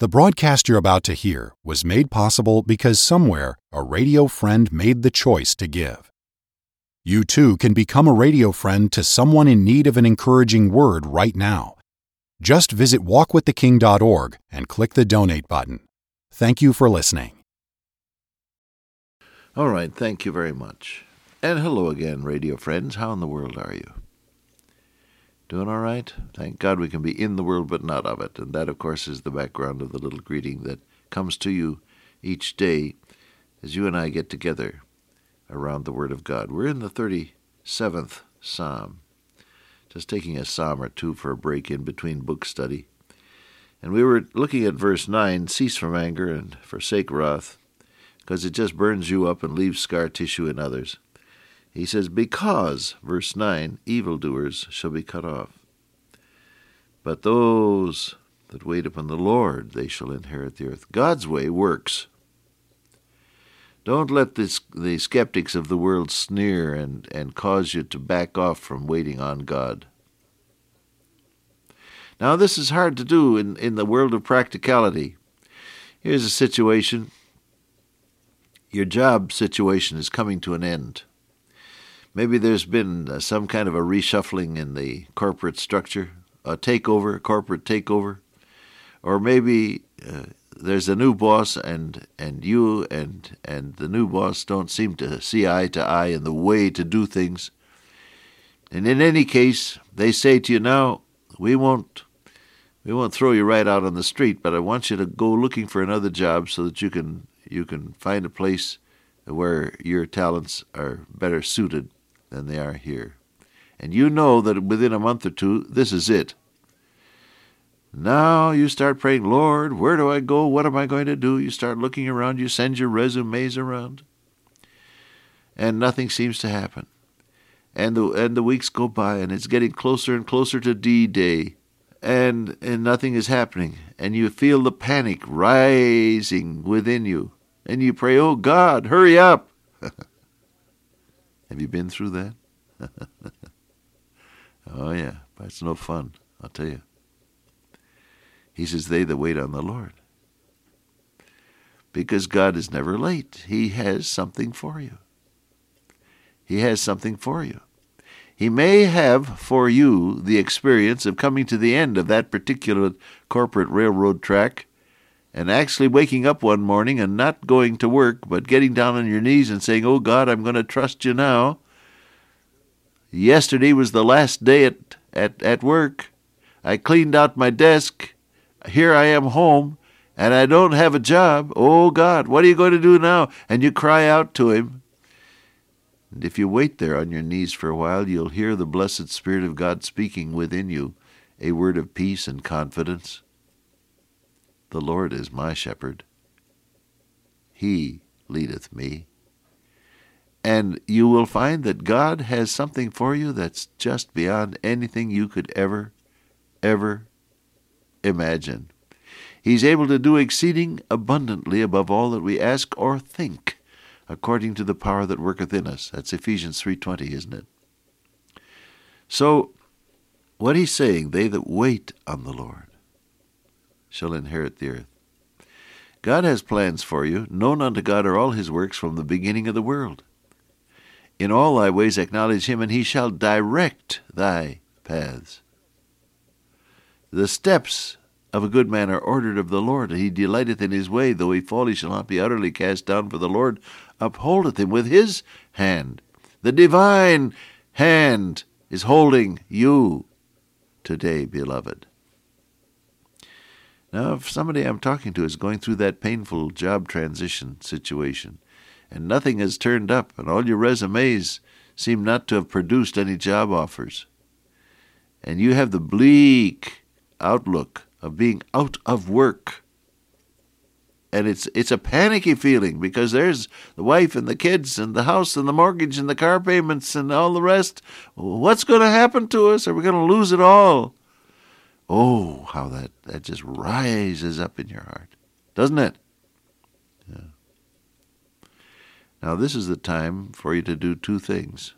The broadcast you're about to hear was made possible because somewhere a radio friend made the choice to give. You too can become a radio friend to someone in need of an encouraging word right now. Just visit walkwiththeking.org and click the donate button. Thank you for listening. All right, thank you very much. And hello again, radio friends. How in the world are you? Doing all right? Thank God we can be in the world but not of it. And that, of course, is the background of the little greeting that comes to you each day as you and I get together around the Word of God. We're in the 37th Psalm, just taking a psalm or two for a break in between book study. And we were looking at verse 9 cease from anger and forsake wrath, because it just burns you up and leaves scar tissue in others. He says, Because, verse 9, evildoers shall be cut off. But those that wait upon the Lord, they shall inherit the earth. God's way works. Don't let this, the skeptics of the world sneer and, and cause you to back off from waiting on God. Now, this is hard to do in, in the world of practicality. Here's a situation your job situation is coming to an end. Maybe there's been uh, some kind of a reshuffling in the corporate structure, a takeover, corporate takeover, or maybe uh, there's a new boss and and you and and the new boss don't seem to see eye to eye in the way to do things. And in any case, they say to you now, we won't we won't throw you right out on the street, but I want you to go looking for another job so that you can you can find a place where your talents are better suited than they are here. And you know that within a month or two, this is it. Now you start praying, Lord, where do I go? What am I going to do? You start looking around, you send your resumes around, and nothing seems to happen. And the, and the weeks go by, and it's getting closer and closer to D Day, and, and nothing is happening. And you feel the panic rising within you. And you pray, Oh God, hurry up! Have you been through that? oh, yeah, but it's no fun, I'll tell you. He says, They that wait on the Lord. Because God is never late. He has something for you. He has something for you. He may have for you the experience of coming to the end of that particular corporate railroad track and actually waking up one morning and not going to work, but getting down on your knees and saying, Oh God, I'm going to trust you now. Yesterday was the last day at, at, at work. I cleaned out my desk. Here I am home, and I don't have a job. Oh God, what are you going to do now? And you cry out to Him. And if you wait there on your knees for a while, you'll hear the blessed Spirit of God speaking within you a word of peace and confidence. The Lord is my shepherd. He leadeth me. And you will find that God has something for you that's just beyond anything you could ever, ever imagine. He's able to do exceeding abundantly above all that we ask or think, according to the power that worketh in us. That's Ephesians 3:20, isn't it? So, what he's saying, they that wait on the Lord shall inherit the earth. God has plans for you. Known unto God are all his works from the beginning of the world. In all thy ways acknowledge him, and he shall direct thy paths. The steps of a good man are ordered of the Lord. And he delighteth in his way. Though he fall, he shall not be utterly cast down, for the Lord upholdeth him with his hand. The divine hand is holding you today, beloved. Now, if somebody I'm talking to is going through that painful job transition situation, and nothing has turned up, and all your resumes seem not to have produced any job offers, and you have the bleak outlook of being out of work, and it's it's a panicky feeling because there's the wife and the kids and the house and the mortgage and the car payments and all the rest. What's going to happen to us? Are we going to lose it all? Oh, how that, that just rises up in your heart, doesn't it? Yeah. Now, this is the time for you to do two things.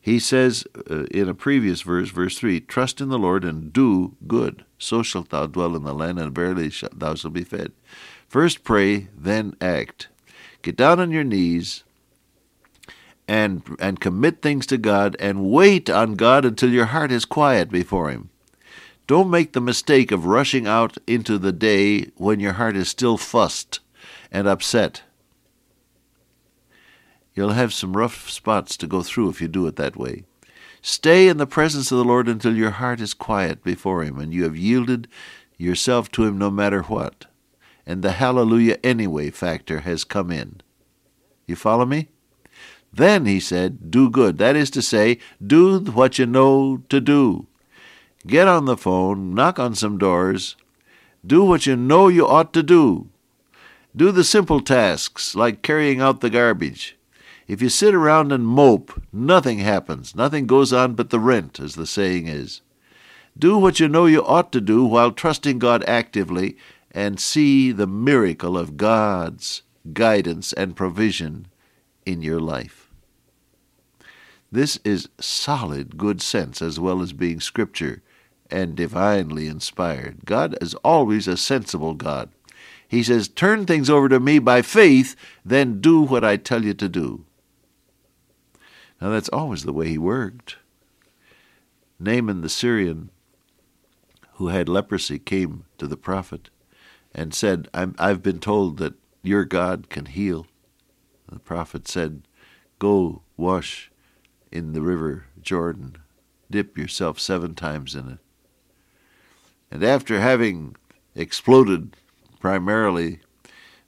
He says uh, in a previous verse, verse 3 Trust in the Lord and do good. So shalt thou dwell in the land, and verily thou shalt be fed. First pray, then act. Get down on your knees and, and commit things to God and wait on God until your heart is quiet before Him. Don't make the mistake of rushing out into the day when your heart is still fussed and upset. You'll have some rough spots to go through if you do it that way. Stay in the presence of the Lord until your heart is quiet before Him and you have yielded yourself to Him no matter what. And the hallelujah anyway factor has come in. You follow me? Then, he said, do good. That is to say, do what you know to do. Get on the phone, knock on some doors, do what you know you ought to do. Do the simple tasks like carrying out the garbage. If you sit around and mope, nothing happens. Nothing goes on but the rent, as the saying is. Do what you know you ought to do while trusting God actively and see the miracle of God's guidance and provision in your life. This is solid good sense as well as being scripture and divinely inspired. God is always a sensible God. He says, Turn things over to me by faith, then do what I tell you to do. Now, that's always the way he worked. Naaman the Syrian, who had leprosy, came to the prophet and said, i have been told that your God can heal. The prophet said, Go wash in the river Jordan, dip yourself seven times in it. And after having exploded primarily,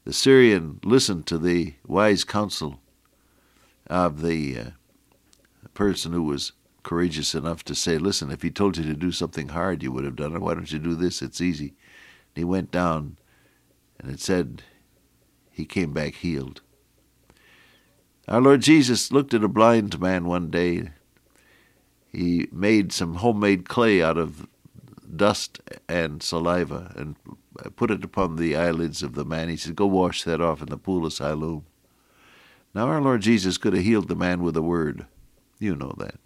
the Syrian listened to the wise counsel of the uh, person who was courageous enough to say, Listen, if he told you to do something hard, you would have done it. Why don't you do this? It's easy. And he went down, and it said he came back healed. Our Lord Jesus looked at a blind man one day. He made some homemade clay out of dust and saliva and put it upon the eyelids of the man. He said, Go wash that off in the pool of Siloam. Now, our Lord Jesus could have healed the man with a word. You know that.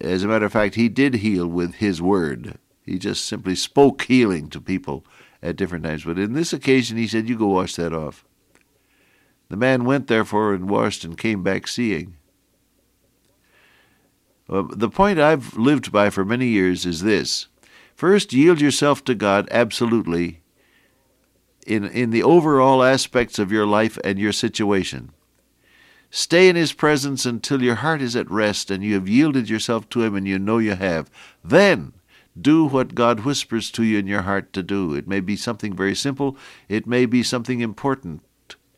As a matter of fact, he did heal with his word. He just simply spoke healing to people at different times. But in this occasion, he said, You go wash that off. The man went, therefore, and washed and came back seeing. Well, the point I've lived by for many years is this. First, yield yourself to God absolutely in, in the overall aspects of your life and your situation. Stay in His presence until your heart is at rest and you have yielded yourself to Him and you know you have. Then do what God whispers to you in your heart to do. It may be something very simple, it may be something important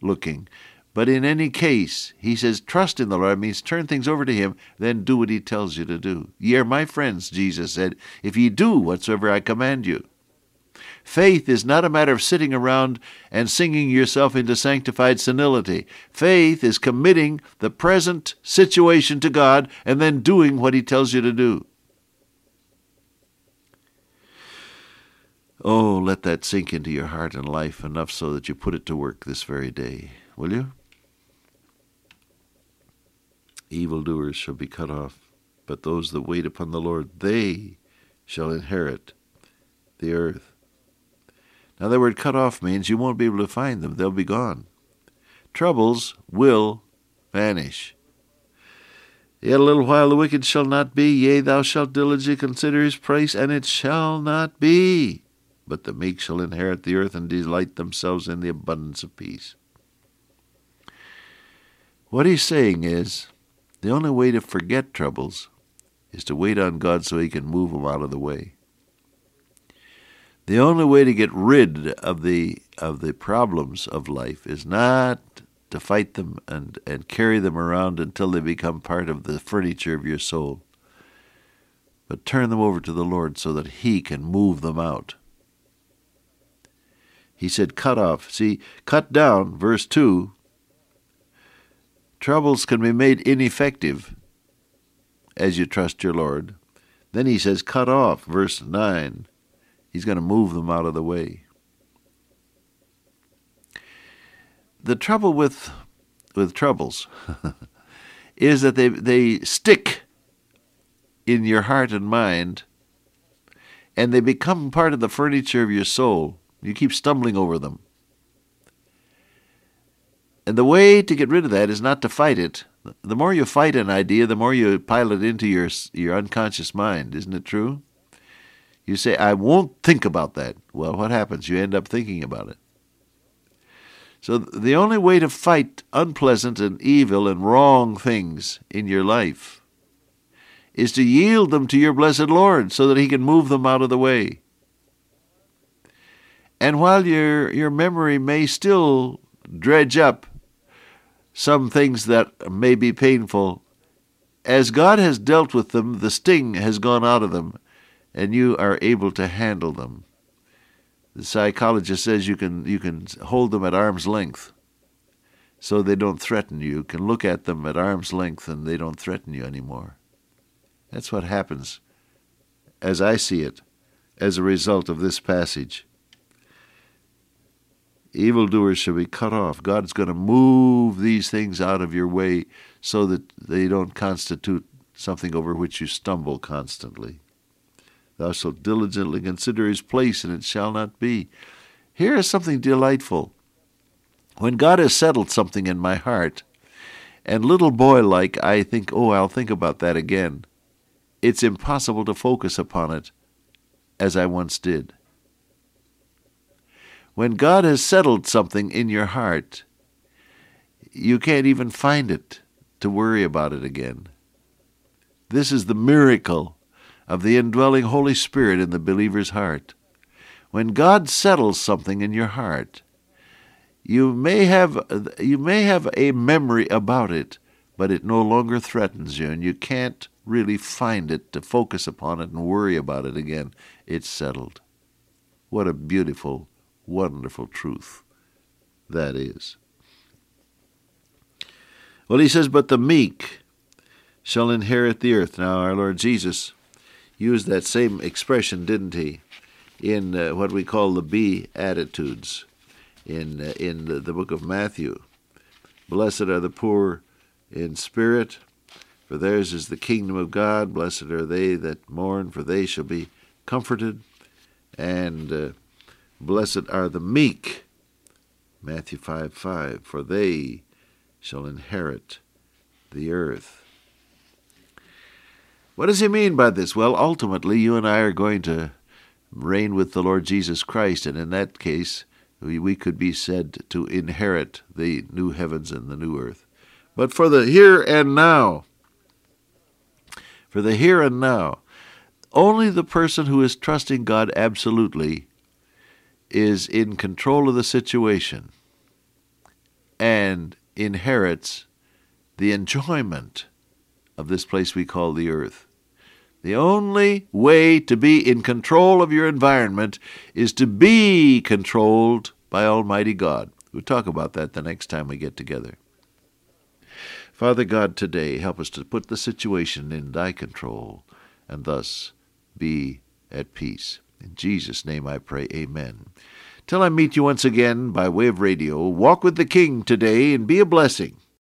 looking. But in any case, he says, trust in the Lord means turn things over to him, then do what he tells you to do. Ye are my friends, Jesus said, if ye do whatsoever I command you. Faith is not a matter of sitting around and singing yourself into sanctified senility. Faith is committing the present situation to God and then doing what He tells you to do. Oh, let that sink into your heart and life enough so that you put it to work this very day, will you? Evildoers shall be cut off, but those that wait upon the Lord, they shall inherit the earth. Now, the word cut off means you won't be able to find them, they'll be gone. Troubles will vanish. Yet a little while the wicked shall not be, yea, thou shalt diligently consider his price, and it shall not be but the meek shall inherit the earth and delight themselves in the abundance of peace. What he's saying is the only way to forget troubles is to wait on God so he can move them out of the way. The only way to get rid of the of the problems of life is not to fight them and, and carry them around until they become part of the furniture of your soul, but turn them over to the Lord so that He can move them out. He said, cut off. See, cut down, verse 2. Troubles can be made ineffective as you trust your Lord. Then he says, cut off, verse 9. He's going to move them out of the way. The trouble with, with troubles is that they, they stick in your heart and mind and they become part of the furniture of your soul. You keep stumbling over them. And the way to get rid of that is not to fight it. The more you fight an idea, the more you pile it into your your unconscious mind. Isn't it true? You say, "I won't think about that." Well, what happens? You end up thinking about it. So the only way to fight unpleasant and evil and wrong things in your life is to yield them to your blessed Lord so that he can move them out of the way. And while your your memory may still dredge up some things that may be painful, as God has dealt with them, the sting has gone out of them, and you are able to handle them. The psychologist says you can you can hold them at arm's length, so they don't threaten you. You can look at them at arm's length, and they don't threaten you anymore. That's what happens, as I see it, as a result of this passage evildoers shall be cut off. God's going to move these things out of your way so that they don't constitute something over which you stumble constantly. Thou shalt diligently consider his place, and it shall not be. Here is something delightful. When God has settled something in my heart, and little boy like I think, oh, I'll think about that again, it's impossible to focus upon it as I once did. When God has settled something in your heart, you can't even find it to worry about it again. This is the miracle of the indwelling Holy Spirit in the believer's heart. When God settles something in your heart, you may have you may have a memory about it, but it no longer threatens you, and you can't really find it to focus upon it and worry about it again. It's settled. What a beautiful wonderful truth that is. Well, he says, But the meek shall inherit the earth. Now, our Lord Jesus used that same expression, didn't he, in uh, what we call the Beatitudes in, uh, in the, the book of Matthew. Blessed are the poor in spirit, for theirs is the kingdom of God. Blessed are they that mourn, for they shall be comforted. And uh, Blessed are the meek, Matthew 5 5, for they shall inherit the earth. What does he mean by this? Well, ultimately, you and I are going to reign with the Lord Jesus Christ, and in that case, we, we could be said to inherit the new heavens and the new earth. But for the here and now, for the here and now, only the person who is trusting God absolutely is in control of the situation and inherits the enjoyment of this place we call the earth. The only way to be in control of your environment is to be controlled by Almighty God. We'll talk about that the next time we get together. Father God, today help us to put the situation in thy control and thus be at peace. In Jesus' name I pray, Amen. Till I meet you once again by way of radio, walk with the King today and be a blessing.